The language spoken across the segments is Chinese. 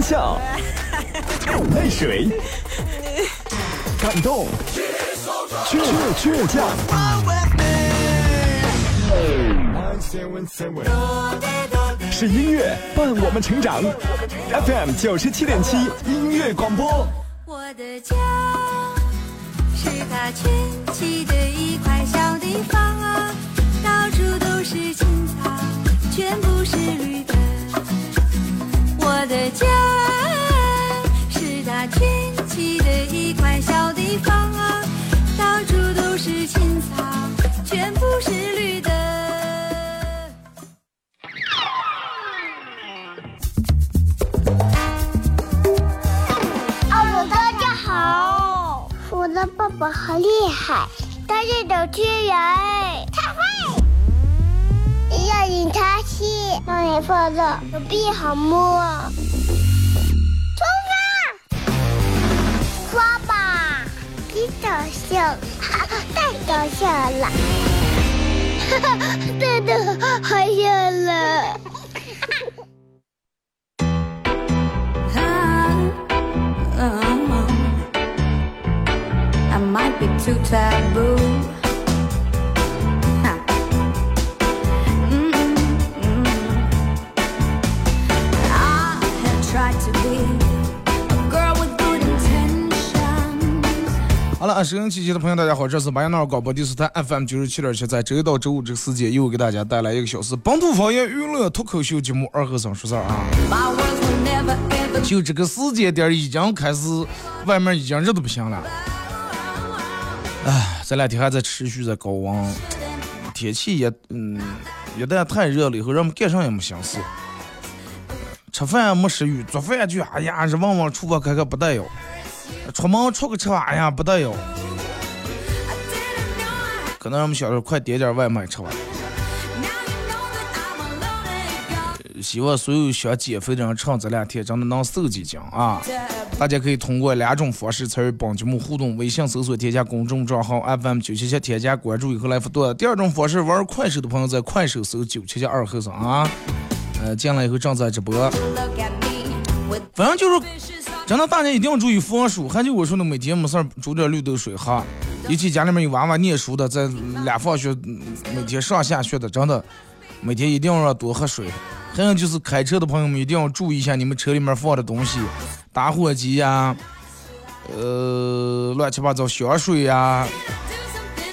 欢笑、泪水、感动、倔倔强。是音乐伴我们成长，FM 九十七点七音乐广播。我的家是他圈起的一块小地方啊，到处都是青草，全部爸爸好厉害，他是主持人，他会。要引他去，让你放乐，手臂好摸。出发，刷吧，真搞笑，哈哈，太搞笑了，哈哈，真的好笑了。Be too taboo. Huh. Mm-mm-mm. I have tried to be a girl with good intentions. 好了，收音机前的朋友，大家好，这是白杨那广播电视台 FM 九十七点七，在周一到周五这个时间，又给大家带来一个小时本土方言娱乐脱口秀节目《二和尚说事儿》啊。就这个时间点已经开始，外面已经热的不行了。唉，这两天还在持续在高温，天气也嗯，一旦太热了以后，人们干啥也没心思，吃饭也没食欲，做饭就哎呀，这往往厨房开开不得要，出门出个车哎呀不得要，可能人们想着快点点外卖吃吧。希望所有想减肥的人趁这两天真的能瘦几斤啊！大家可以通过两种方式参与本节目互动：微信搜索添加公众账号 FM 九七七，添加关注以后来互动；第二种方式，玩快手的朋友在快手搜九七七二后生啊，呃，进来以后正在直播。反正就是，真的大家一定要注意防暑。还就我说的，每天没事煮点绿豆水喝，尤其家里面有娃娃念书的，在俩放学，每天上下学的，真的每天一定要多喝水。还有就是开车的朋友们一定要注意一下你们车里面放的东西，打火机呀、呃，乱七八糟香水呀、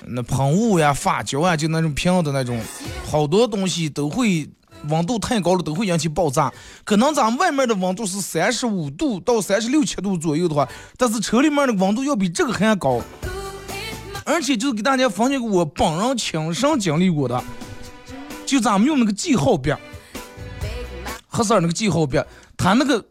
那喷雾呀、发胶啊，就那种瓶的那种，好多东西都会温度太高了都会引起爆炸。可能咱们外面的温度是三十五度到三十六七度左右的话，但是车里面的温度要比这个还要高。而且就是给大家分享个我本人亲身经历过的，就咱们用那个记号笔，黑色那个记号笔，它那个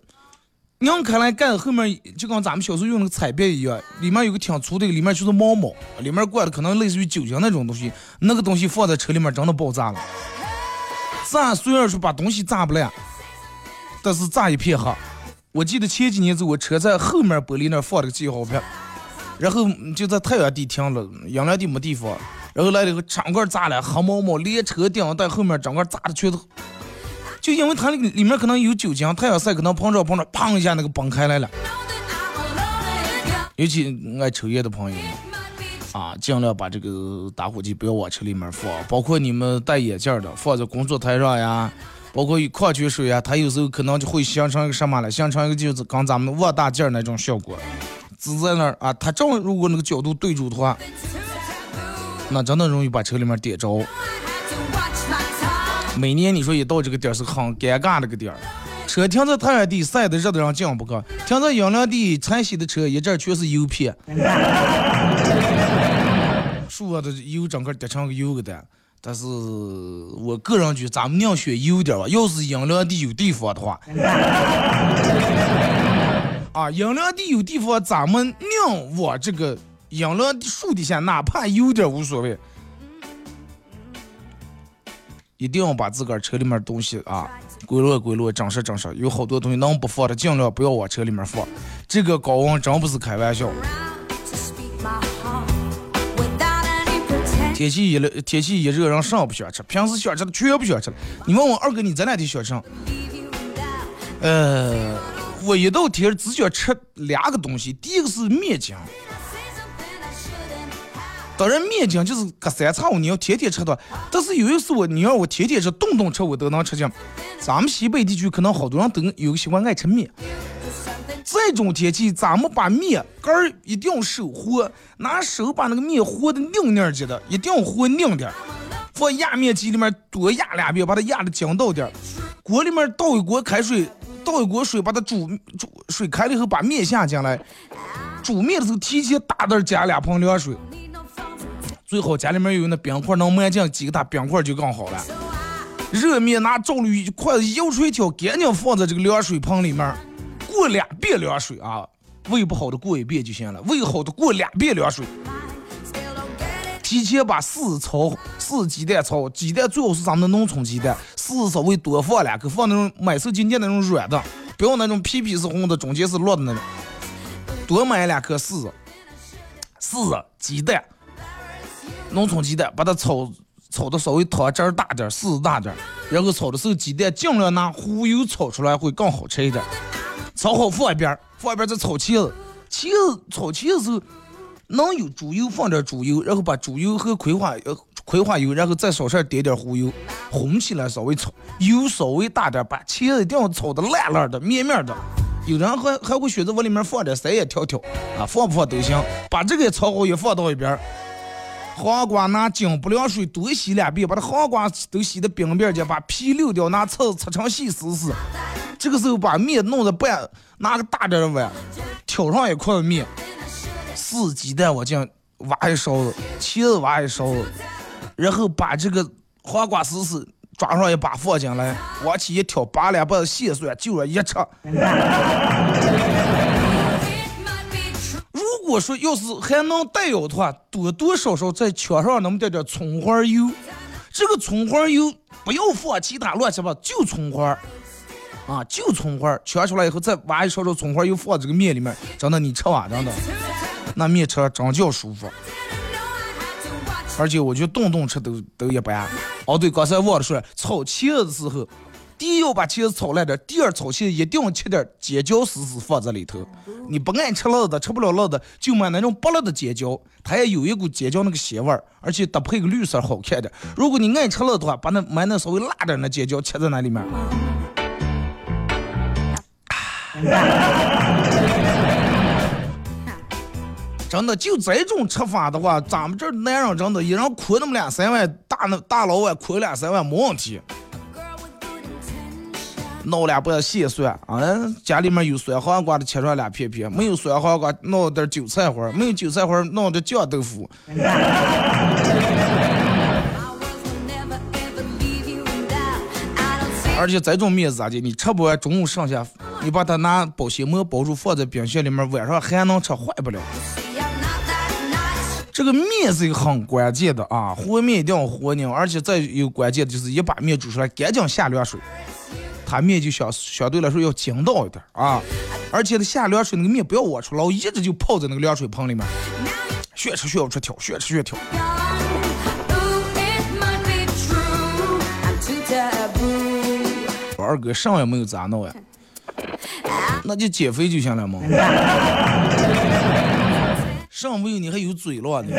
拧开来盖后面就跟咱们小时候用那个彩笔一样，里面有个挺粗的，里面就是毛毛，里面灌的可能类似于酒精那种东西，那个东西放在车里面真的爆炸了。炸虽然说把东西炸不烂，但是炸一片黑。我记得前几年子我车在后面玻璃那放了个记号笔，然后就在太阳地停了，阴凉地没地方，然后来了以后整个炸了，黑毛毛，连车顶带后面整个炸的全都，就因为它那个里面可能有酒精，太阳晒可能碰着碰着，砰一下那个崩开来了。尤其爱抽烟的朋友们啊，尽量把这个打火机不要往车里面放，包括你们戴眼镜的放在工作台上呀，包括有矿泉水呀，它有时候可能就会形成一个什么了，形成一个就是跟咱们望大镜那种效果，只在那儿啊，它正如果那个角度对住的话，那真的容易把车里面点着。每年你说一到这个点儿是很尴尬的个点儿，车停在太原地晒的热的让进不去，停在阴凉地拆洗的车一阵儿全是油片，树上的油整个叠成个油个的。但是我个人觉得咱们宁选油点儿吧，要是阴凉地有地方的话，啊，阴凉地有地方，咱们宁往这个阴凉树底下，哪怕有点无所谓。一定要把自个儿车里面东西啊归落归落，整拾整拾。有好多东西能不放的，尽量不要往车里面放。这个高温真不是开玩笑。天气一热，天气一热，人啥也不想吃，平时想吃的全不想吃了。你问我二哥，你这两天想吃？呃，我一到天只想吃两个东西，第一个是面筋。当然，面筋就是隔三差五你要天天吃的，但是有一次我你要我天天吃，顿顿吃我都能吃进。咱们西北地区可能好多人都有个习惯爱吃面。这种天气，咱们把面干儿一定要手和，拿手把那个面和的拧拧着的，一定要和硬点儿。放压面机里面多压两遍，把它压的筋道点儿。锅里面倒一锅开水，倒一锅水，把它煮煮水开了以后，把面下进来。煮面的时候提前大点加两盆凉水。最好家里面有那冰块，能买进几个大冰块就更好了。热面拿照滤筷子舀出一条，赶紧放在这个凉水盆里面，过两遍凉水啊。胃不好的过一遍就行了，胃好的过两遍凉水。提前把柿子炒，柿子鸡蛋炒，鸡蛋最好是咱们的农村鸡蛋，柿子稍微多放两颗，放那种买手金店那种软的，不要那种皮皮是红的，中间是落的那种。多买两颗柿子，柿子鸡蛋。农村鸡蛋，把它炒炒的稍微汤汁儿大点，儿，柿子大点儿，然后炒的时候鸡蛋尽量拿糊油炒出来会更好吃一点儿。炒好放一边，放一边再炒茄子。茄子炒茄子时候能有猪油放点猪油，然后把猪油和葵花呃葵花油，然后再少上点点糊油，红起来稍微炒，油稍微大点儿，把茄子一定要炒的烂烂的、面面的。有人还还会选择往里面放点三叶条条啊，放不放都行。把这个炒好也放到一边。黄瓜拿净不凉水多洗两遍，把这黄瓜都洗的冰冰的，把皮溜掉，拿刺擦成细丝丝。这个时候把面弄的半，拿个大点的碗，挑上一块面，四鸡蛋我进挖一勺子，茄子挖一勺子，然后把这个黄瓜丝丝抓上一把放进来，往起一挑，拔两把蟹蒜，就这一吃。如果说要是还能带有的话，多多少少在墙上那么点点葱花油，这个葱花油不要放其他乱七八糟，就葱花啊，就葱花，圈出来以后再挖一勺勺葱花油放这个面里面，真的你吃完真的，那面吃真叫舒服。而且我觉得顿顿吃都都一般。哦对，刚才忘了说，炒茄子的时候。第一要把茄子炒烂点，第二炒茄子一定要切点尖椒丝丝放在里头。你不爱吃辣的，吃不了辣的，就买那种不辣的尖椒，它也有一股尖椒那个咸味儿，而且搭配个绿色好看点。如果你爱吃辣的话，把那买那稍微辣点的尖椒切在那里面。真的就这种吃法的话，咱们这男人真的，一人亏那么两三万，大那大老外亏两三万没问题。弄两把蟹蒜啊，家里面有酸黄瓜的切上两片片，没有酸黄瓜弄点韭菜花，没有韭菜花弄点酱豆腐。而且这种面咋的？你吃不完，中午剩下，你把它拿保鲜膜包住，放在冰箱里面，晚上还能吃，坏不了。这个面是一个很关键的啊，和面一定要和拧，而且再有关键的就是一把面煮出来，赶紧下凉水。它面就相相对来说要筋道一点啊，而且它下凉水那个面不要挖出老，一直就泡在那个凉水盆里面，血吃血不出挑，血吃血挑。我二哥上也没有咋弄呀，那就减肥就行了嘛。上没有你还有嘴了呢。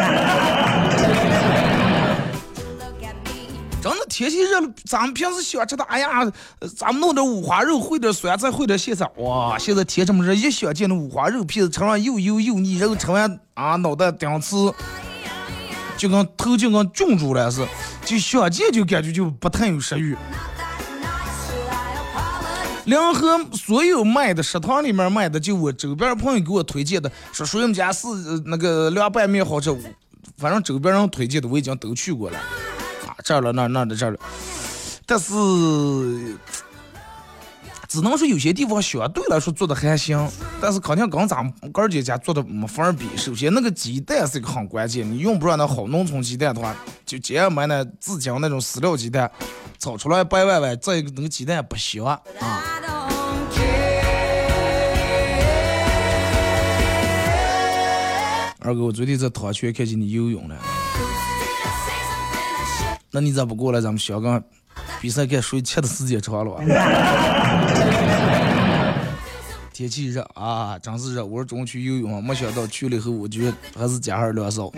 天气热，咱们平时喜欢吃的，哎呀，咱们弄点五花肉，烩点酸菜，烩点咸菜，哇！现在天这么热，一想见那五花肉片子，吃上又油又腻，然后吃完啊，脑袋顶刺，就跟头就跟肿住了似，就想见就感觉就不太有食欲。联合所有卖的食堂里面卖的，就我周边朋友给我推荐的，说说我们家是那个凉拌面好吃，反正周边人推荐的我已经都去过了。这儿了那那的这儿了，但是只能说有些地方相对来说做的还行，但是肯定跟咱们哥儿姐家做的没法比。首先那个鸡蛋是一个很关键，你用不上那好农村鸡蛋的话，就直接买那自家那种饲料鸡蛋，炒出来白歪歪。再一个那个鸡蛋不香啊。二哥，我昨天在汤泉看见你游泳了。那你咋不过来咱们香港比赛该谁切的时间长了吧？天气热啊，真是热。我说中午去游泳，没想到去了以后，我觉得还是加上凉少。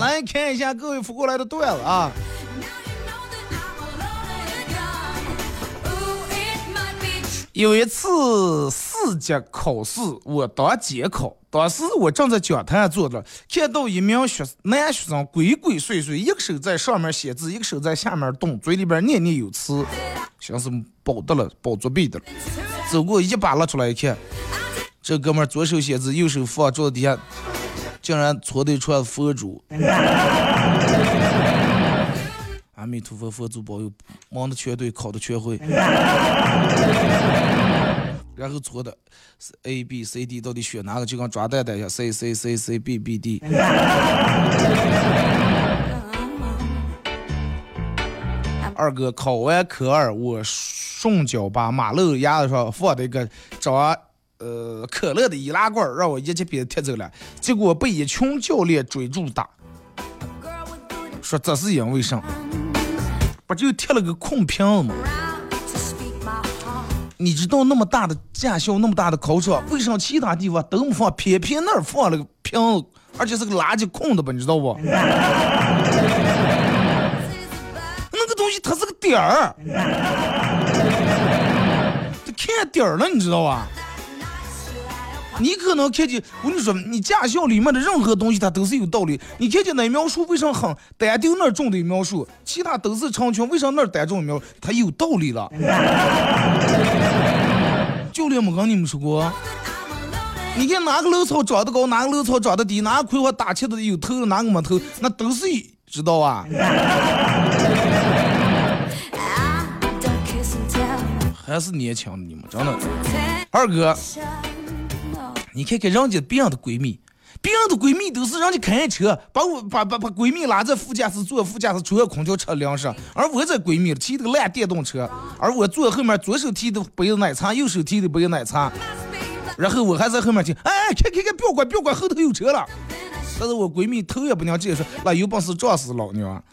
来看一下各位发过来的段子啊。有一次四级考试，我当监考，当时我正在讲台坐着，看到一名学男学生鬼鬼祟祟，一个手在上面写字，一个手在下面动，嘴里边念念有词，像是保的了，保作弊的了。走过一把拉出来一看，这哥们左手写字，右手放桌子底下，竟然搓的一串佛珠。阿弥陀佛，佛祖保佑，忙的全对，考的全会。然后错的 A B C D 到底选哪个？就跟抓蛋蛋一样，C C C C B B D。二哥考完科二，我顺脚把马路牙子上放的一个装呃可乐的易拉罐，让我一记鞭踢走了，结果被一群教练追住打，说这是因为啥？就贴了个空瓶吗？你知道那么大的驾校，那么大的考场，为啥其他地方都没放，偏偏那儿放了个瓶子，而且是个垃圾空的吧？你知道不？那个东西它是个点儿，它看点儿了，你知道吧？你可能看见，我跟你说，你驾校里面的任何东西，它都是有道理。你看见那描述为啥很单丢那儿种的描述，其他都是成群，为啥那儿单种描述？它有道理了。教练没跟你们说过？你看哪个楼槽长得高，哪个楼槽长得低，哪个葵花打起的有头，哪个没头，那都是知道啊。还是年轻你们，真的。二哥。你看看人家别人的闺蜜，别人的闺蜜都是人家开车，把我把把把闺蜜拉在副驾驶坐副驾驶，吹着空调吃粮食，而我这闺蜜骑的个烂电动车，而我坐后面左手提的杯子奶茶，右手提的杯子奶茶，然后我还在后面听，哎，看看看，不要管不要管，后头有车了。但是我闺蜜头也不娘直接说，那有本事撞死老娘。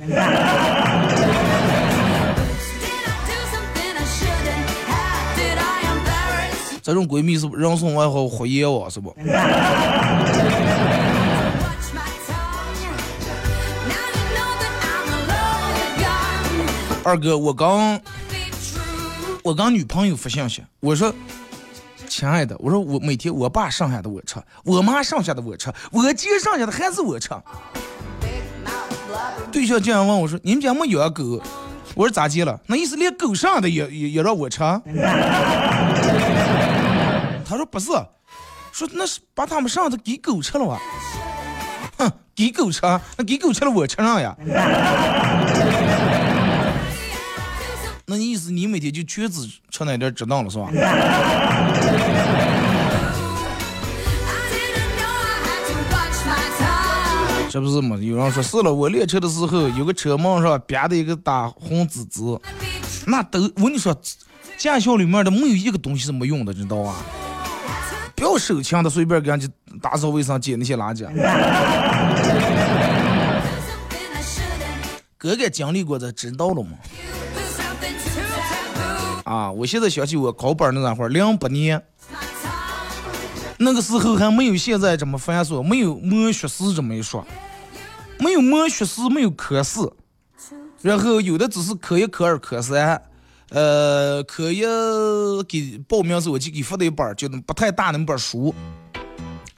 这种闺蜜是不人送外号“火焰王”是不？二哥，我刚我刚女朋友发信息，我说：“亲爱的，我说我每天我爸剩下的我吃，我妈剩下的我吃，我姐剩下的还是我吃。”对象竟然问我说：“你们家没养狗？”我说：“咋接了？那意思连狗剩的也也也让我吃？”他说不是，说那是把他们上的给狗吃了哇，哼，给狗吃，那给狗吃了我吃上呀？那你意思你每天就全只吃那点值当了是吧？这不是嘛？有人说是了，我练车的时候有个车门上别的一个大红紫紫，那都我跟你说，驾校里面的没有一个东西是没用的，知道吧？不要手强的随便给人家打扫卫生捡那些垃圾。哥哥经历过的知道了吗？啊，我现在想起我高班那会儿，零八年，那个时候还没有现在这么繁琐，没有摸学时这么一说，没有摸学时，没有科四，然后有的只是科一、科二、科三。呃，可以给报名时我就给发的一本，就那不太大那本书，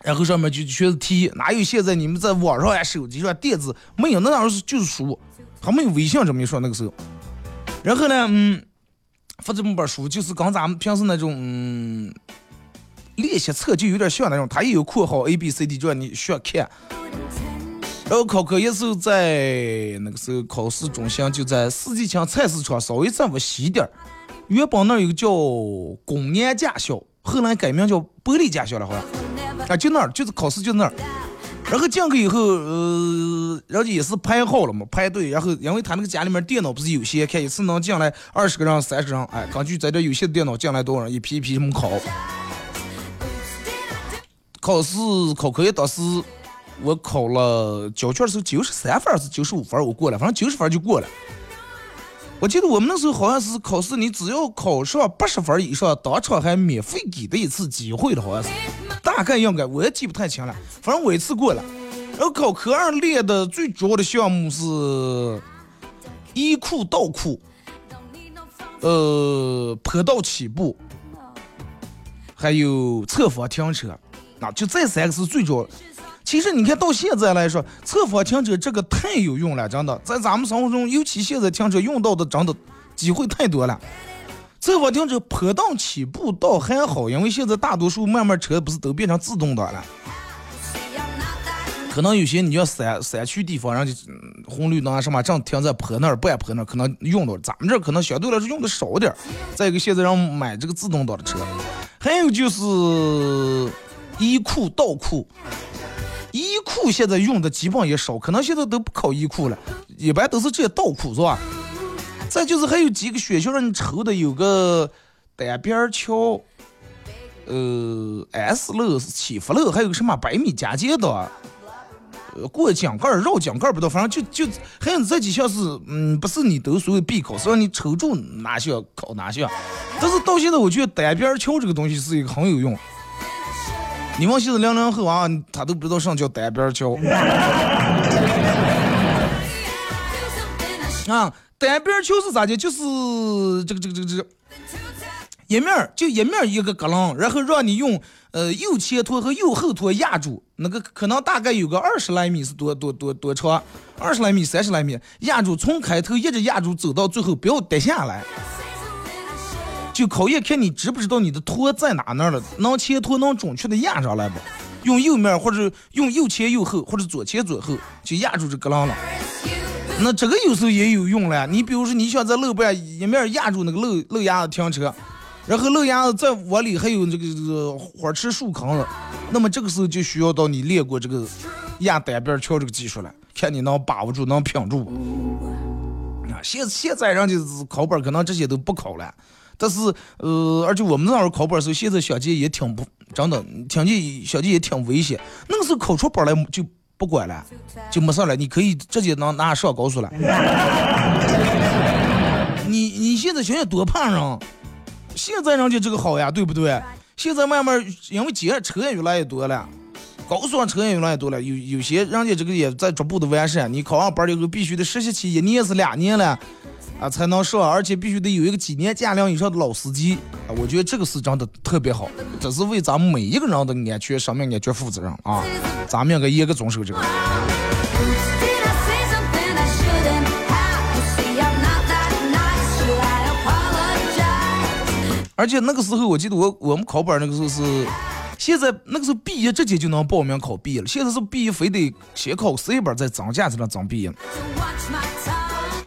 然后上面就全是题，哪有现在你们在网上呀、手机上电子没有，那时就是书，还没有微信这么一说那个时候。然后呢，嗯，发这么本书就是跟咱们平时那种练习册就有点像那种，它也有括号 A B C D，就让你需要看。然后考科一时候在那个时候考试中心就在四季青菜市场稍微再往西点儿，原本那儿有个叫公安驾校，后来改名叫玻璃驾校了，好像啊就那儿就是考试就那儿。然后进去以后，呃，人家也是排好了嘛，排队。然后因为他那个家里面电脑不是有限，看一次能进来二十个人、三十人，哎，根据在这有限的电脑进来多少人，一批一批这么考。考试考科一当时。我考了交卷的时候九十三分还是九十五分，我过了，反正九十分就过了。我记得我们那时候好像是考试，你只要考上八十分以上，当场还免费给的一次机会的，好像是，大概应该我也记不太清了，反正我一次过了。然后考科二练的最主要的项目是一库倒库，呃，坡道起步，还有侧方停车，啊，就这三个是最主要。其实你看到现在来说，侧方停车这个太有用了，真的，在咱们生活中，尤其现在停车用到的真的机会太多了。侧方停车坡道起步倒还好，因为现在大多数慢慢车不是都变成自动挡了。可能有些你要山山区地方，人家红绿灯啊什么正停在坡那儿半坡那儿，可能用到。咱们这儿可能相对来说用的少点儿。再一个，现在让买这个自动挡的车，还有就是一库倒库。一库现在用的基本也少，可能现在都不考一库了，一般都是这些倒库是吧？再就是还有几个学校让你抽的，有个单边桥，呃，S 路是起福路，还有个什么百米加阶的，呃，过井盖绕井盖不知道，反正就就还有这几项是，嗯，不是你都所谓必考，是让你抽中哪项考哪项。但是到现在我觉得单边桥这个东西是一个很有用。你们现在零零后啊，他都不知道什么叫单边桥。啊，单边桥是咋的？就是这个这个这个这个，一面就一面一个格楞，然后让你用呃右前拖和右后拖压住，那个可能大概有个二十来米是多多多多长，二十来米三十来米压住，从开头一直压住走到最后，不要跌下来。就考验看你知不知道你的托在哪那儿了，能前托能准确的压上来不？用右面或者用右前右后或者左前左后就压住这个浪了。那这个有时候也有用了。你比如说你想在路边一面压住那个路路牙子停车，然后路牙子再往里还有这个这个花池树坑了，那么这个时候就需要到你练过这个压单边桥这个技术了，看你能把握住能拼住不？啊，现现在人家考本可能这些都不考了。但是，呃，而且我们那时候考本的时候，现在小姐也挺不真的，听见小姐也挺危险。那个时候考出本来就不管了，就没事了，你可以直接能拿上高速了。你你现在想想多怕人，现在人家这个好呀，对不对？现在慢慢因为街车也越来越多了，高速上车也越来越多了，有有些人家这个也在逐步的完善。你考上本以后，必须得实习期一年是两年了。啊，才能上，而且必须得有一个几年驾龄以上的老司机啊！我觉得这个是真的特别好，这是为咱们每一个人的安全、生命安全负责任啊！咱们应该严格遵守这个。而且那个时候，我记得我我们考本那个时候是，现在那个时候毕业直接就能报名考毕业了，现在是毕业非得先考 C 本再增加才能增毕业。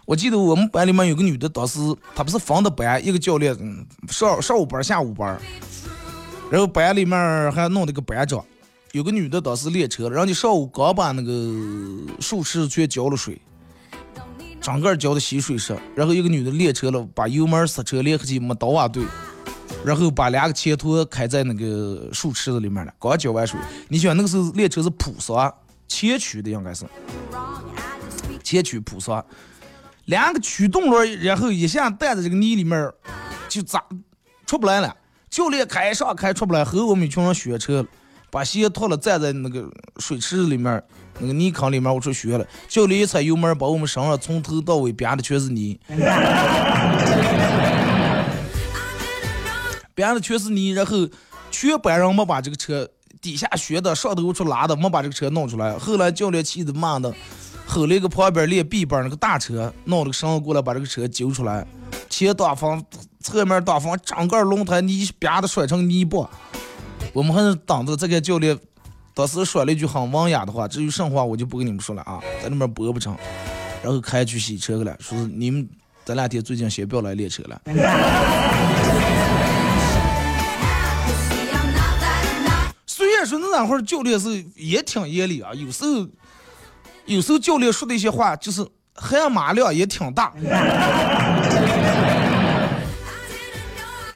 我记得我们班里面有个女的，当时她不是分的班，一个教练上上午班下午班，然后班里面还弄了个班长。有个女的当时练车，人家上午刚把那个树池子全浇了水，整个浇的稀水式。然后一个女的练车了，把油门刹车离合器没倒啊对，然后把两个前托开在那个树池子里面了，刚浇完水。你想那个时候练车是普刹前驱的应该是前驱普刹。两个驱动轮，然后一下带在这个泥里面，就咋出不来了。教练开上开出不来，后我们一群人学车，把鞋脱了，站在那个水池里面，那个泥坑里面，我说学了。教练一踩油门，把我们身上从头到尾编的全是泥，编的全是泥，然后全班人没把这个车底下学的，上头处拉的，没把这个车弄出来。后来教练气的骂的。后来个旁边练 B 班那个大车，弄了个绳子过来把这个车揪出来，前挡风、侧面挡风，整个轮胎泥啪的甩成泥巴。我们还是等着这个教练，当时说了一句很文雅的话，至于什么话我就不跟你们说了啊，在那边播不成。然后开去洗车去了，说是你们这两天最近先不要来练车了。虽然说那会儿教练是也挺严厉啊，有时候。有时候教练说的一些话，就是含马量也挺大，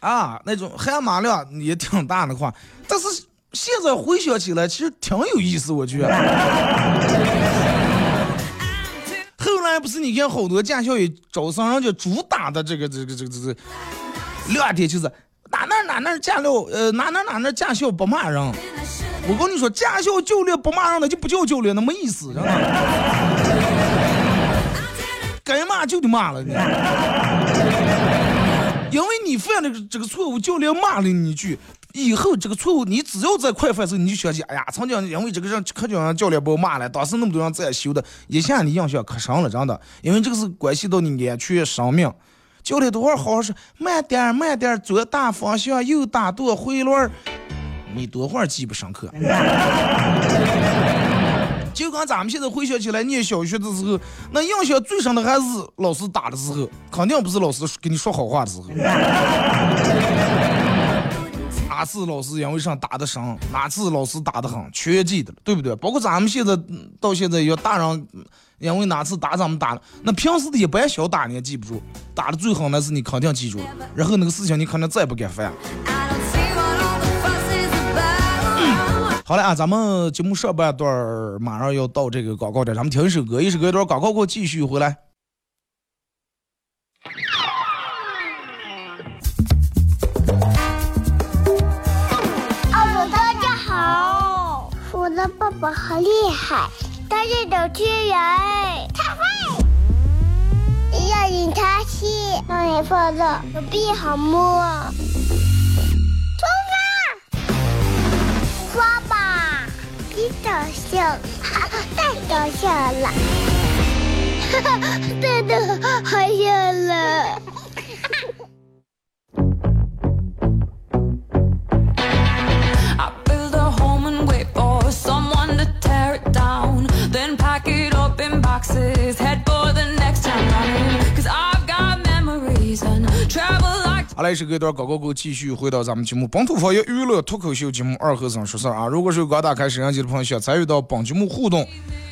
啊，那种含马量也挺大的话，但是现在回想起来，其实挺有意思，我觉得。后来不是你看好多驾校也招生，人家主打的这个这个这个这个亮点就是哪哪哪哪驾校，呃哪哪哪哪驾校不骂人。我跟你说，驾校教练不骂人，那就不叫教练，那没意思，真的。该骂就得骂了，你。因为你犯了这个错误，教练骂了你一句，以后这个错误你只要再快犯时候，你就想起，哎呀，曾经因为这个人可就让教练把我骂了，当时那么多人在修的，一下你印象可深了，真的，因为这个是关系到你安全生命。教练多会好好说，慢点，慢点，左打方向，右打舵，回轮。你多会儿记不上课？就跟咱们现在回想起来念小学的时候，那印象最深的还是老师打的时候，肯定不是老师跟你说好话的时候。哪次老师因为上打的深，哪次老师打的狠，全记得了，对不对？包括咱们现在到现在，要大人因为哪次打咱们打了，那平时的一般小打你也记不住，打的最狠那是你肯定记住了，然后那个事情你可能再也不敢犯。好了啊，咱们节目上半段马上要到这个广告点，咱们听一首歌，一首歌一段广告过继续回来。哦，大家好，我的爸爸好厉害，他是主持人，他会要引他去，让你放乐，手臂好摸摸。搞笑，太搞笑了！真的好笑了。好来，是隔一段广告后继续回到咱们节目《本土方言娱乐脱口秀》节目二和尚说事儿啊！如果是刚打开摄像机的朋友，想参与到本节目互动，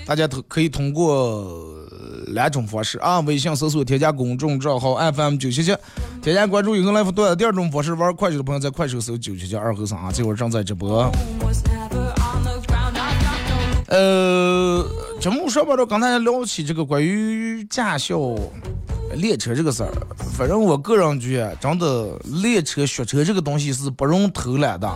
大家可可以通过两种方式啊：微信搜索添加公众账号 FM 九七七，添加关注以后来互动；第二种方式，玩快手的朋友在快手搜九七七二和尚啊，这会儿正在直播。呃，节目上边的刚才聊起这个关于驾校。练车这个事儿，反正我个人觉得，真的练车学车这个东西是不容偷懒的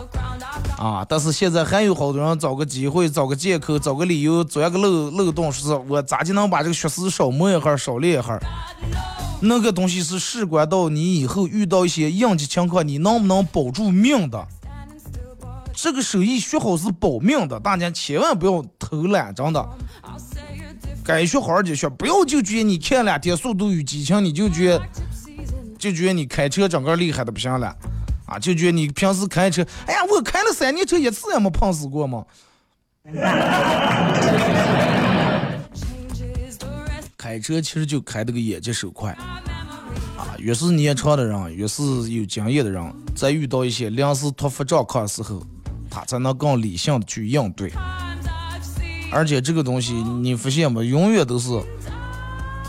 啊！但是现在还有好多人找个机会、找个借口、找个理由钻个漏漏洞，说是我咋就能把这个学时少磨一下、少练一下？那个东西是事关到你以后遇到一些应急情况，你能不能保住命的？这个手艺学好是保命的，大家千万不要偷懒，真的。该学好好的学，不要就觉得你看两天《速度与激情》，你就觉就觉得你开车整个厉害的不行了，啊，就觉得你平时开车，哎呀，我开了三年车一次也没碰死过嘛。开车其实就开这个眼疾手快，啊，越是年长的人，越是有经验的人，在遇到一些临时突发状况的时候，他才能更理性的去应对。而且这个东西你发现吗？永远都是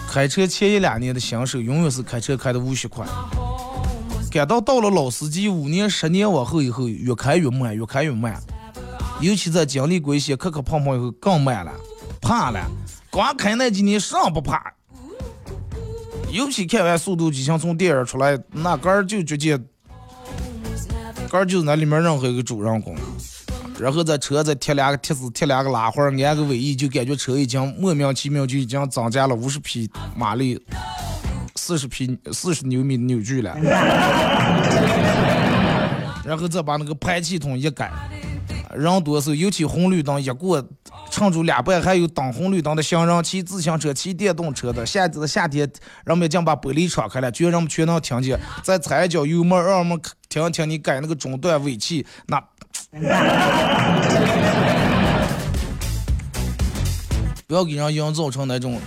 开车前一两年的新手，永远是开车开的无锡快。感到到了老司机五年、十年往后以后，越开越慢，越开越慢。尤其在经历过一些磕磕碰碰以后，更慢了，怕了。光开那几年上不怕，尤其看完《速度激情》从电影出来，那杆儿就直接，杆儿就是那里面任何一个主人公。然后在车再贴两个贴子，贴两个拉环，安个尾翼，就感觉车已经莫名其妙就已经增加了五十匹马力，四十匹四十牛米的扭矩了。然后再把那个排气筒一改，人多时候尤其红绿灯一过，撑住两半还有等红绿灯的行人、骑自行车、骑电动车的，夏的夏天，人们将把玻璃敞开了，居然人们全能听见，再踩一脚油门，让我们听听你改那个中段尾气那。不要给人营造成那种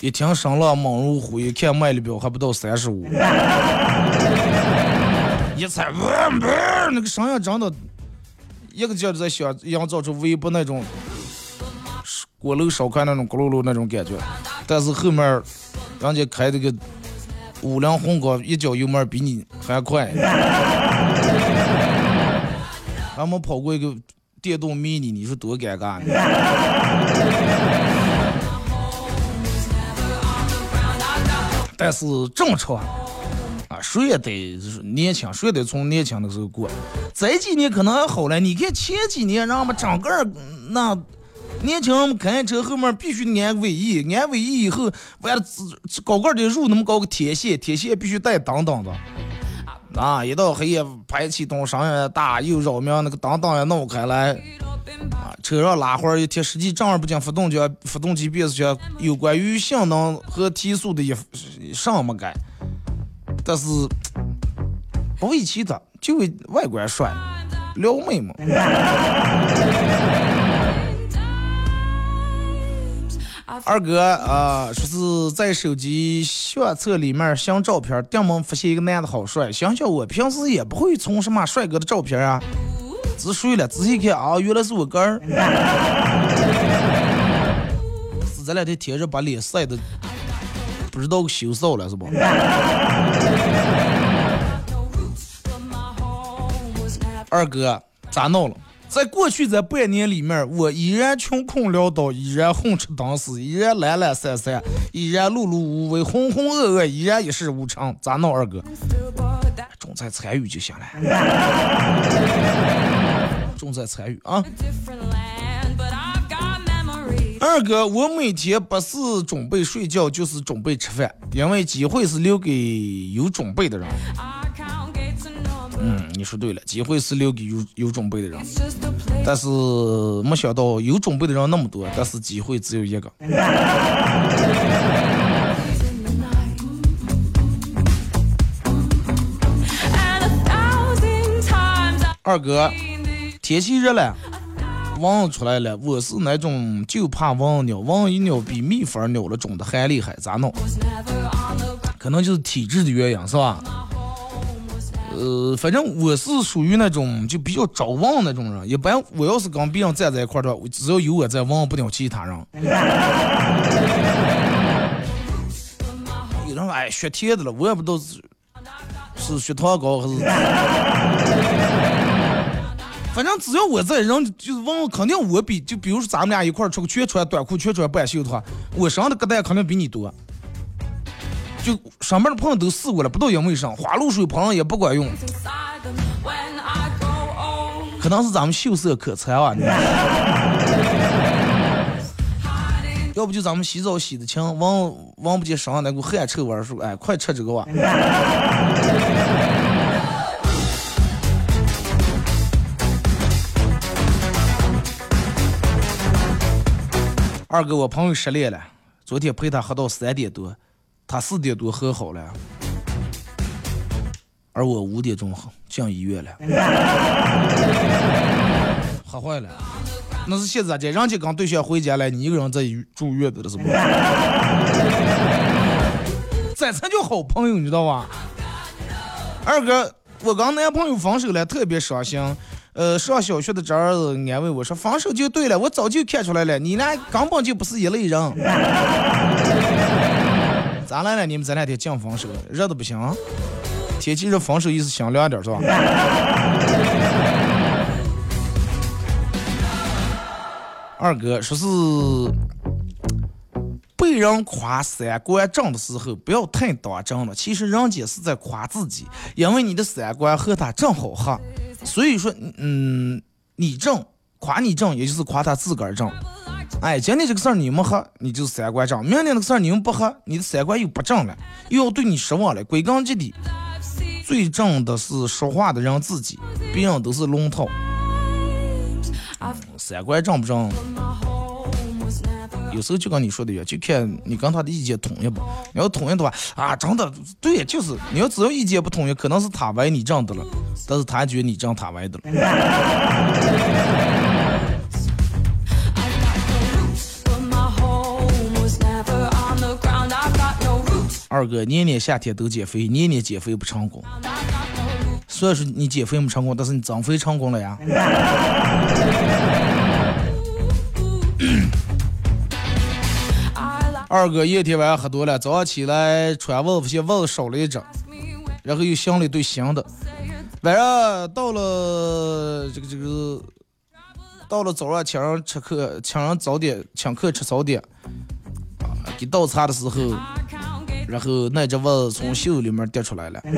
一听声浪猛如虎，一看迈力表还不到三十五，一踩那个声音真的，一个劲儿在想营造出微博那种锅炉烧开那种咕噜噜那种感觉，但是后面人家开这个五菱宏光一脚油门比你还快。俺们跑过一个电动 mini，，你说多尴尬呢？但是正常啊，谁也得年轻，谁也得从年轻的时候过。这几年可能还好了，你看前几年，让我们整个那年轻人开车后面必须安尾翼，安尾翼以后完了高个的入那么高个铁线，铁线必须带挡挡的。啊，一到黑夜排气筒声音大，又扰民，那个挡挡也弄开来。啊，车上拉花一贴，实际正儿八经发动机、发动机变速箱有关于性能和提速的一上没改，但是不为其他，就为外观帅，撩妹嘛。二哥啊，说是在手机相册里面相照片，电门发现一个男的好帅，想想我平时也不会存什么帅哥的照片啊。仔睡了，仔细看啊，原来是我哥儿。是这两天天热把脸晒的，不知道羞臊了是不？二哥咋弄了？在过去这半年里面，我依然穷困潦倒，依然混吃等死，依然懒懒散散，依然碌碌无为，浑浑噩噩，依然一事无成。咋弄，二哥？重在参与就行了。重在参与啊！二哥，我每天不是准备睡觉，就是准备吃饭，因为机会是留给有准备的人。嗯，你说对了，机会是留给有有准备的人，但是没想到有准备的人那么多，但是机会只有一个。二哥，天气热了，蚊子出来了。我是那种就怕蚊咬，蚊一咬比蜜蜂咬了肿的还厉害，咋弄？可能就是体质的原因，是吧？呃，反正我是属于那种就比较招望那种人。一般我要是跟别人站在一块儿的话，只要有我在，忘不了其他人。有人说哎，血甜的了，我也不知道是是血糖高还是。反正只要我在，人就是问，肯定我比就比如说咱们俩一块儿出个全穿短裤、全穿半袖的话，我身上的疙瘩肯定比你多。就上面的朋友都试过了，不知道因为啥，花露水喷也不管用。可能是咱们秀色可餐啊。要不就咱们洗澡洗的勤，闻闻不见身上那股汗臭味儿，说哎，快吃这个吧。二哥，我朋友失恋了，昨天陪他喝到三点多，他四点多和好了，而我五点钟进医院了，喝坏了。那是现在这人家刚对象回家了，你一个人在住院的了是不？这才叫好朋友，你知道吧？二哥，我跟男朋友分手了，特别伤心。呃，上小学的侄儿子安慰我说：“分手就对了，我早就看出来了，你俩根本就不是一类人。”咋来了？你们这两天净分手，热的不行。天气热，分手意思想凉点是吧？二哥说是被人夸三观正的时候，不要太当真了。其实人家是在夸自己，因为你的三观和他正好合。所以说，嗯，你正夸你正，也就是夸他自个儿正。哎，今天这个事儿你们喝，你就三观正；明天那个事儿你们不喝，你的三观又不正了，又要对你失望了。归根结底，最正的是说话的人自己，别人都是龙套。三观正不正？有时候就跟你说的一样，就看你跟他的意见统一不。你要统一的话，啊，真的对，就是你要只要意见不统一，可能是他歪你正的了，但是他觉得你正他歪的了。二哥年年夏天都减肥，年年减肥不成功。虽然说你减肥没成功，但是你增肥成功了呀。二哥一天晚上喝多了，早上起来穿袜子发现袜子少了一只，然后又镶了一对新的。晚上到了这个这个，到了早上请人吃客，请人早点请客吃早点，给倒茶的时候，然后那只袜子从袖子里面掉出来了。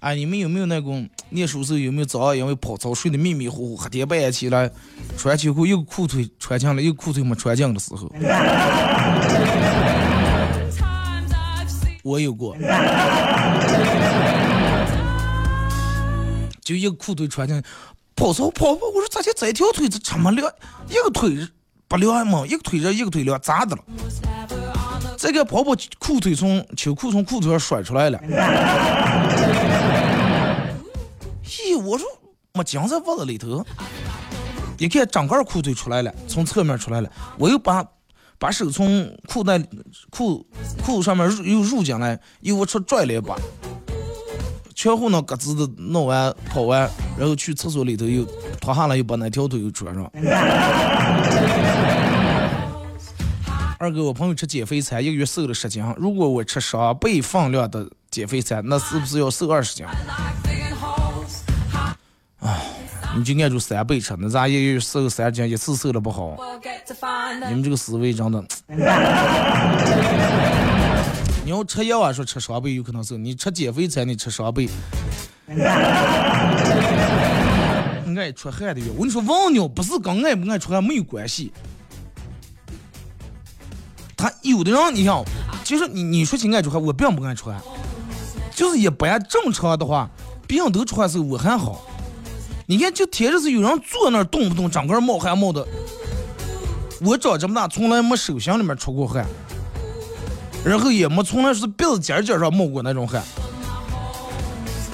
哎，你们有没有那种念书时候有没有早上因为跑操睡得迷迷糊糊，黑天半夜起来穿秋裤，一个裤腿穿进了，一个裤腿没穿进的时候？我有过，就一个裤腿穿进，跑操跑步，我说咋就这条腿子这么凉？一个腿不凉吗？一个腿热，一个腿凉，咋的了？这个跑跑裤腿从秋裤从裤腿上甩出来了。咦，我说没将在袜子里头，一看整个裤腿出来了，从侧面出来了。我又把把手从裤袋裤裤上面又入进来，又往出拽了一把，全乎那咯吱的弄完跑完，然后去厕所里头又脱下来，又把那条腿又穿上。二哥，我朋友吃减肥餐，一个月瘦了十斤。如果我吃双倍放量的减肥餐，那是不是要瘦二十斤？哎，你就按住三倍吃，那咋一个月瘦三斤，一次瘦了不好？你们这个思维真的。你要吃药啊，说吃双倍有可能瘦；你吃减肥餐，你吃双倍，爱出汗的药。我跟你说，忘尿不是跟爱不爱出汗没有关系。他有的人，你想，其实你你说起爱出汗，我并不爱出汗，就是一般正常的话，别人都出汗时候我还好。你看，就天热是有人坐那儿动不动整个冒汗冒的，我长这么大从来没手心里面出过汗，然后也没从来是鼻子尖尖上冒过那种汗。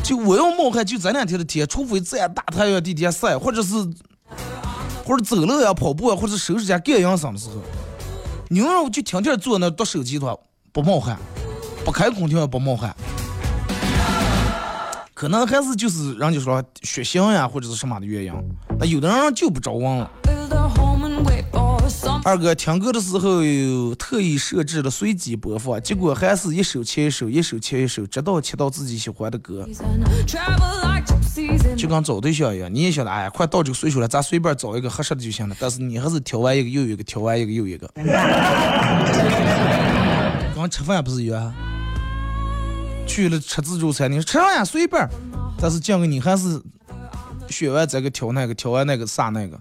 就我要冒汗，就这两天的天，除非在大太阳地下晒，或者是或者走路呀、跑步啊，或者收拾家干营生的时候。牛肉就天天坐那读手机的话，不冒汗，不开空调也不冒汗，可能还是就是人家说血型呀，或者是什么的原因。那有的人就不着网了。二哥听歌的时候特意设置了随机播放，结果还是一首切一首，一首切一首，直到切到自己喜欢的歌。就跟找对象一样，你也晓得，哎，快到这个岁数了，咱随便找一个合适的就行了。但是你还是挑完一个又一个，挑完一个又一个。刚吃饭不是一样？去了吃自助餐，你说吃啥呀？随便。但是讲个你还是选完这个挑那个，挑完那个撒那个。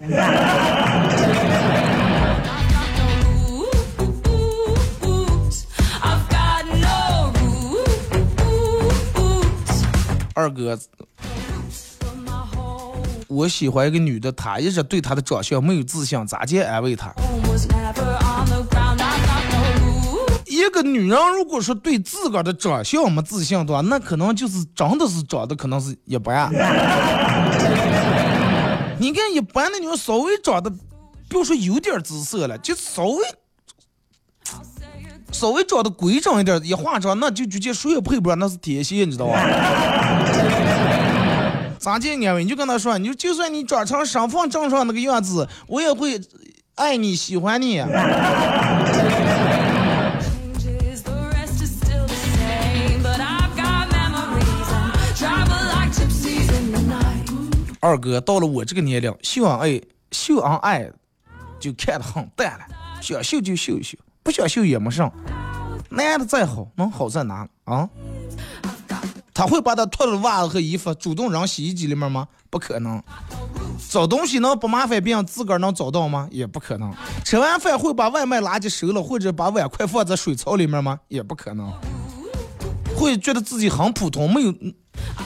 二哥，我喜欢一个女的，她一直对她的长相没有自信，咋介安慰她？一个女人如果说对自个儿的长相没自信的话，那可能就是真的是长得可能是一般。你看一般的女人稍微长得，比如说有点姿色了，就稍微。稍微长得规整一点，一化妆那就直接谁也配不上，那是天仙，你知道吧？咋见安慰？你就跟他说，你说就算你长成身份证上那个样子，我也会爱你、喜欢你。二哥到了我这个年龄，秀恩爱，秀恩爱就看得很淡了，想秀就秀一秀。不想秀也没上，男的再好能好在哪啊？他会把他脱的袜子和衣服主动扔洗衣机里面吗？不可能。找东西能不麻烦别人自个儿能找到吗？也不可能。吃完饭会把外卖垃圾收了或者把碗筷放在水槽里面吗？也不可能。会觉得自己很普通，没有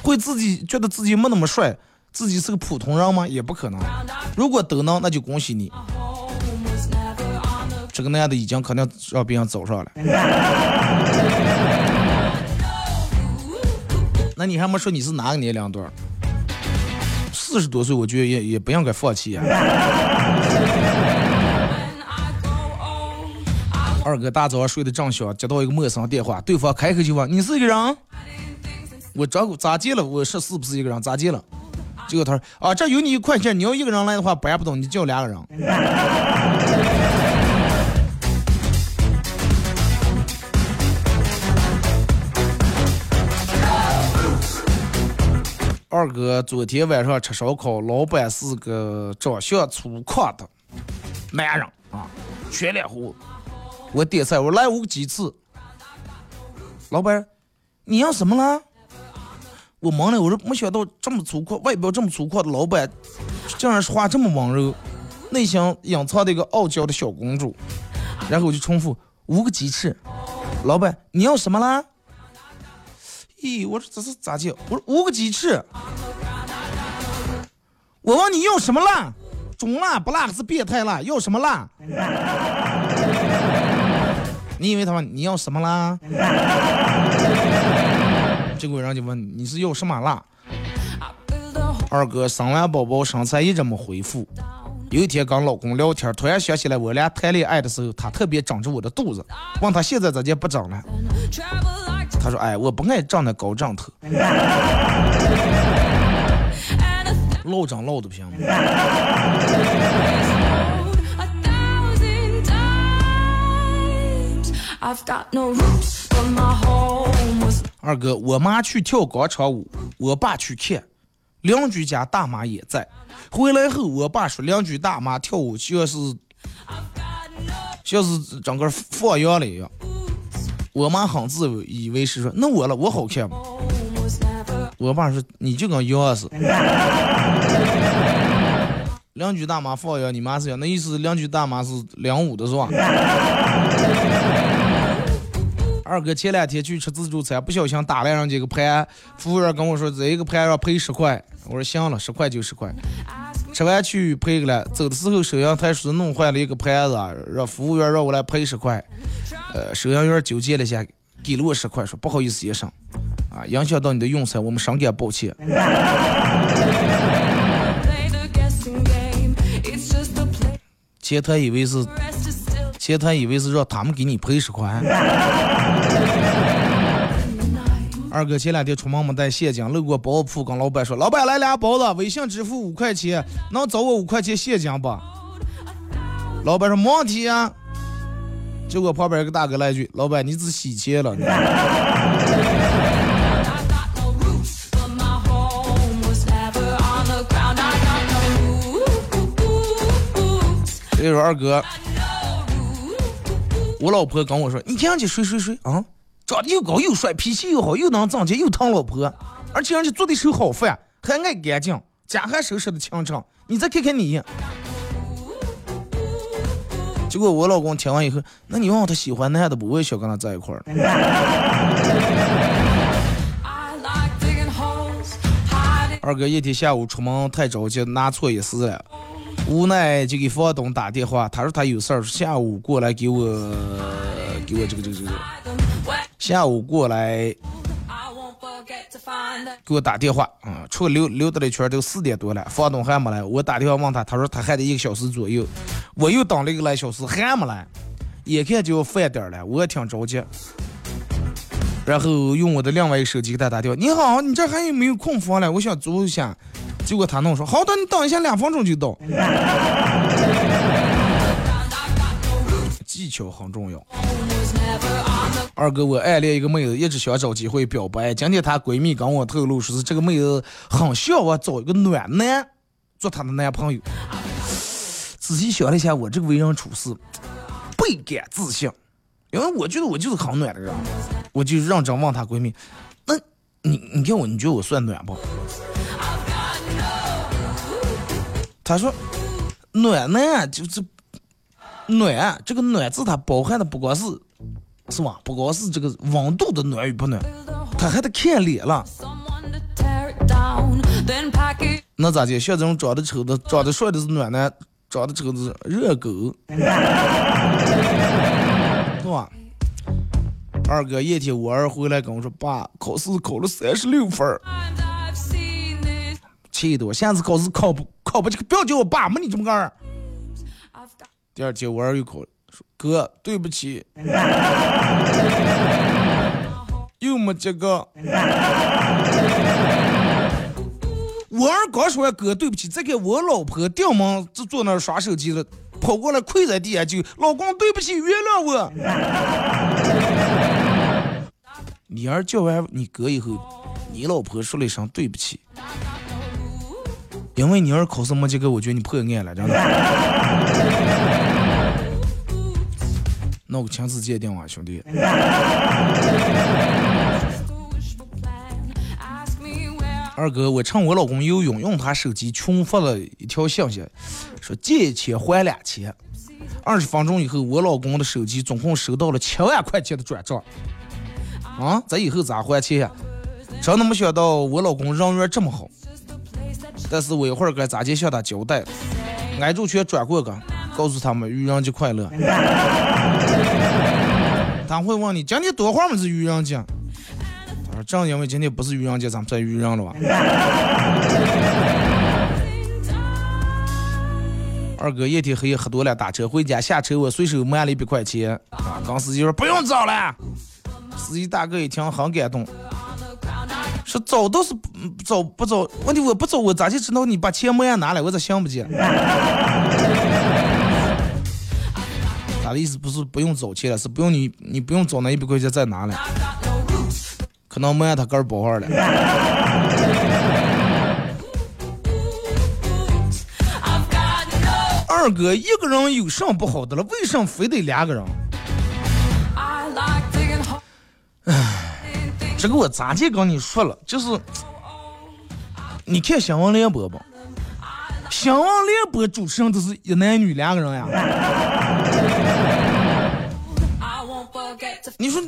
会自己觉得自己没那么帅，自己是个普通人吗？也不可能。如果都能，那就恭喜你。这个男的已经肯定让别人走上了，那你还没说你是哪个年龄段？四十多岁，我觉得也也不应该放弃呀。二哥大早上睡得正香，接到一个陌生电话，对方开口就问：“你是一个人？”我咋咋接了？我说是不是一个人？咋接了？结果他说：“啊，这有你一块钱，你要一个人来的话，搬不动，你叫两个人。”二哥昨天晚上吃烧烤，老板是个长相粗犷的男人啊，全脸胡，我点菜，我来五个鸡翅。老板，你要什么了？我懵了，我说没想到这么粗犷，外表这么粗犷的老板，竟然说话这么温柔，内心隐藏的一个傲娇的小公主。然后我就重复五个鸡翅。老板，你要什么啦？咦，我说这是咋叫？我说五个鸡翅。我问你要什么辣？中辣不辣还是变态辣？要什么辣？你以为他妈你要什么辣？结果人家问你是要什么辣？二哥生完宝宝身材一直没恢复。有一天跟老公聊天，突然想起来我俩谈恋爱的时候，他特别长着我的肚子，问他现在咋就不长了？他说：“哎，我不爱长那高长头。”老长老的不行。二哥，我妈去跳广场舞，我爸去看，邻居家大妈也在。回来后，我爸说两居大妈跳舞像是像是整个放羊了一样。我妈很自以为是说，那我了，我好看吗？我爸说你就跟羊似的。两居大妈放羊，你妈是羊，那意思两居大妈是两舞的是吧？二哥前两天去吃自助餐，不小心打了人家个盘，服务员跟我说这一个盘要赔十块，我说行了，十块就十块。吃完去赔个了，走的时候收银台说弄坏了一个盘子，让服务员让我来赔十块。呃，收银员纠结了一下，给了我十块，说不好意思先生，啊，影响到你的用餐，我们深感抱歉。前台以为是。前台以为是让他们给你赔十块。二哥前两天出门没带现金，路过包子铺，跟老板说：“老板来俩包子，微信支付五块钱，能找我五块钱现金不？”老板说：“没问题啊。”结果旁边一个大哥来一句：“老板，你只洗钱了。”这说二哥。我老婆跟我说：“你天上去睡睡睡啊，长得又高又帅，脾气又好，又能挣钱，又疼老婆，而且人家做的手好饭，还爱干净，家还收拾的清畅。你再看看你。”结果我老公听完以后，那你问我他喜欢男的不？我也想跟他在一块儿。二哥一天下午出门太着急，拿错一事了。无奈就给房东打电话，他说他有事儿，下午过来给我给我这个这个这个，下午过来给我打电话啊，出溜溜达了一圈都四点多了，房东还没来，我打电话问他，他说他还得一个小时左右，我又等了一个来小时还没来，眼看就要饭点了，我也挺着急，然后用我的另外一个手机给他打电话，你好，你这还有没有空房了？我想租一下。结果他弄说好的，你等一下，两分钟就到。技巧很重要。二哥，我暗恋一个妹子，一直想找机会表白。今天她闺蜜跟我透露，说是这个妹子很想我找一个暖男做她的男朋友。仔细想了一下，我这个为人处事倍感自信，因为我觉得我就是很暖的人。我就认真问她闺蜜，那你你看我，你觉得我算暖不？他说：“暖男就是暖，这个暖字它包含的不光是，是吧？不光是这个温度的暖与不暖，他还得看脸了。那咋的？像这种长得丑的、长得帅的是暖男，长得丑的是热狗，是吧？二哥一天我儿回来跟我说：‘爸，考试考了三十六分。’气的我，下次考试考不考不及，不要叫我爸，没你这么个。第二天我儿又考，哥对不起，又没及格。我儿刚说完哥对不起，再给我老婆掉门就坐那耍手机了，跑过来跪在地下就老公对不起，原谅我。你儿叫完你哥以后，你老婆说了一声对不起。因为你儿考试没及格，我觉得你破案了，真的。弄个亲自鉴定啊，兄弟。二哥，我趁我老公游泳，用他手机群发了一条信息，说借钱还两千。二十分钟以后，我老公的手机总共收到了七万块钱的转账。啊，咱以后咋还钱呀？真的没想到我老公人缘这么好。但是我一会儿该咋接向他交代？挨住拳转过个，告诉他们愚人节快乐。他会问你今天多会儿么是愚人节？他说正因为今天不是愚人节，咱们算愚人了吧？二哥夜天黑夜喝多了，打车回家，下车我随手摸了一百块钱，啊，刚司机说不用找了。司机大哥一听很感动，说找都是不找不找，问题我不找我咋就知道你把钱没拿来，我咋想不见？他的意思不是不用找钱了，是不用你你不用找那一百块钱再拿来，可能没他哥儿包号了。二哥一个人有什么不好的了？为什么非得两个人？唉，这个我咋就跟你说了？就是你看新闻联播吧，新闻联播主持人都是一男女两个人呀。你说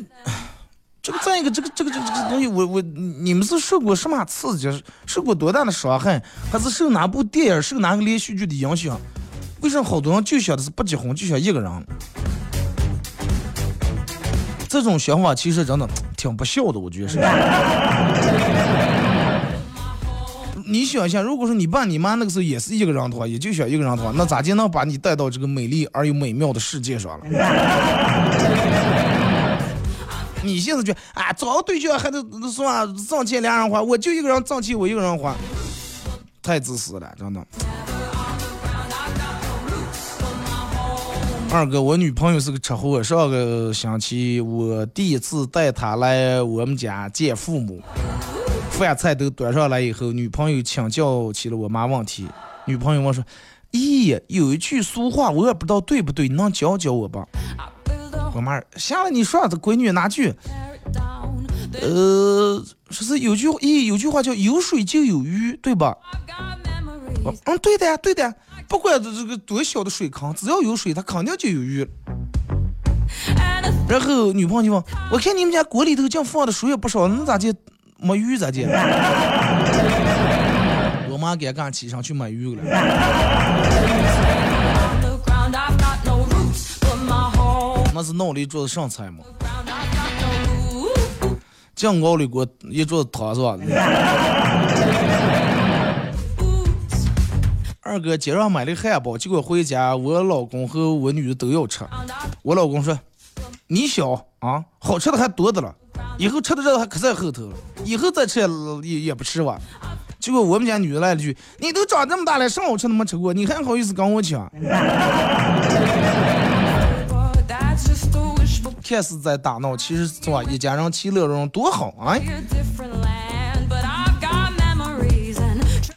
这个再一个，这个这个这个这个东西，我我你们是受过什么刺激？受过多大的伤害？还是受哪部电影、受哪个连续剧的影响？为什么好多人就想的是不结婚就想一个人？这种想法其实真的挺不孝的，我觉得是。你想想，如果说你爸你妈那个时候也是一个人的话，也就想一个人的话，那咋就能把你带到这个美丽而又美妙的世界上了？你现在就啊，找个对象还得是吧？挣钱两人花，我就一个人挣钱，我一个人花，太自私了，真的。二哥，我女朋友是个吃货，上个星期我第一次带她来我们家见父母，饭菜都端上来以后，女朋友请教起了我妈问题。女朋友问说：“咦，有一句俗话我也不知道对不对，你能教教我吧？”我妈，行了，你说这闺女哪句？呃，说是有句咦，有句话叫有水就有鱼，对吧？嗯，对的呀，对的。不管这这个多小的水坑，只要有水，它肯定就有鱼。然后女朋友就问：“我看你们家锅里头净放的水也不少，那咋就没鱼咋的？” 我妈给干起上去买鱼了。那是弄了一桌子剩菜吗？酱熬里锅一桌子汤是吧？二哥街上买了汉堡，结果回家我老公和我女儿都要吃。我老公说：“你小啊，好吃的还多的了，以后吃的这还可在后头了，以后再吃也也不吃吧。”结果我们家女儿来了句：“你都长这么大了，什么好吃都没吃过，你还好意思跟我抢？” 看似在打闹，其实是吧？一家人其乐融融多好啊！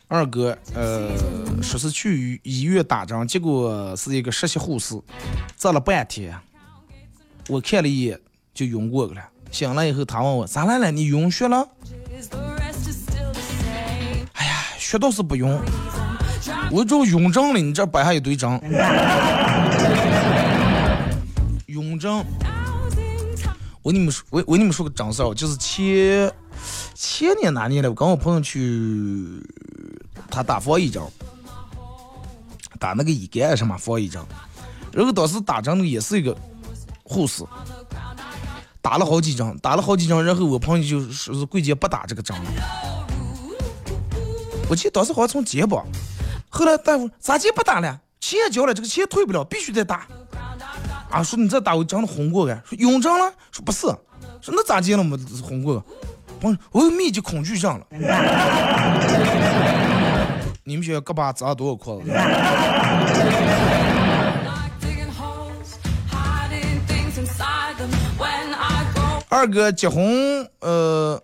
二哥，呃，说是去医院打针，结果是一个实习护士，站了半天，我看了一眼就晕过去了。醒了以后，他问我咋来了？你晕血了？哎呀，血倒是不晕，我就晕针了。你这摆下一堆针，晕针。我跟你们说，我我跟你们说个真事儿，就是前前年哪年了，我跟我朋友去。他打防疫针，打那个乙肝什么防疫针，然后当时打针的也是一个护士，打了好几针，打了好几针，然后我朋友就说是贵姐不打这个针了。我记得当时好像从肩膀，后来大夫咋就不打了？钱也交了，这个钱退不了，必须得打。啊，说你再打我真的红过个，说用针了，说不是，说那咋接了嘛红过个？我我有密集恐惧症了。你们学校胳膊扎多少裤子？二哥结婚，呃，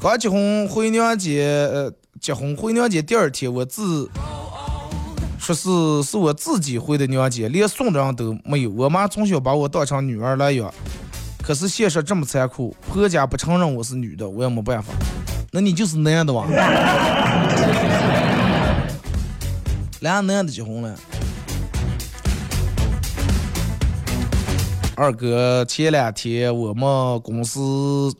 刚结婚回娘家，呃，结婚回娘家第二天，我自说是是我自己回的娘家，连送的人都没有。我妈从小把我当成女儿来养，可是现实这么残酷，婆家不承认我是女的，我也没办法。那你就是男的哇？俩男的结婚了。二哥，前两天我们公司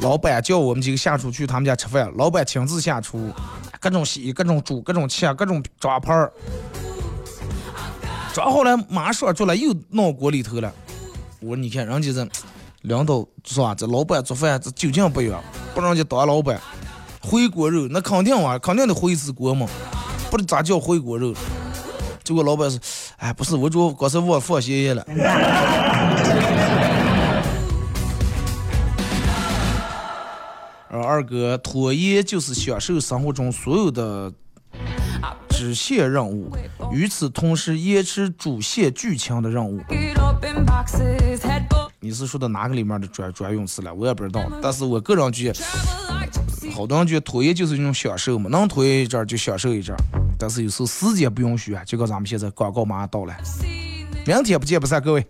老板叫我们几个下厨去他们家吃饭，老板亲自下厨，各种洗、各种煮、各种切、各种抓盘儿，抓好了马上出来又弄锅里头了。我说你看人家这领导是吧？这老板做饭这究竟不一样，不让人家当老板，回锅肉那肯定啊，肯定得回一次锅嘛，不是咋叫回锅肉。结果老板说：“哎，不是，我主要刚才忘放心了。”二哥，拖延就是享受生活中所有的支线任务，与此同时延迟主线剧情的任务。你是说的哪个里面的专专用词了？我也不知道，但是我个人觉得，好多人觉得拖延就是一种享受嘛，能拖延一阵就享受一阵。但是有时候时间不允许啊，就跟咱们现在广告马上到了，明天不见不散，各位。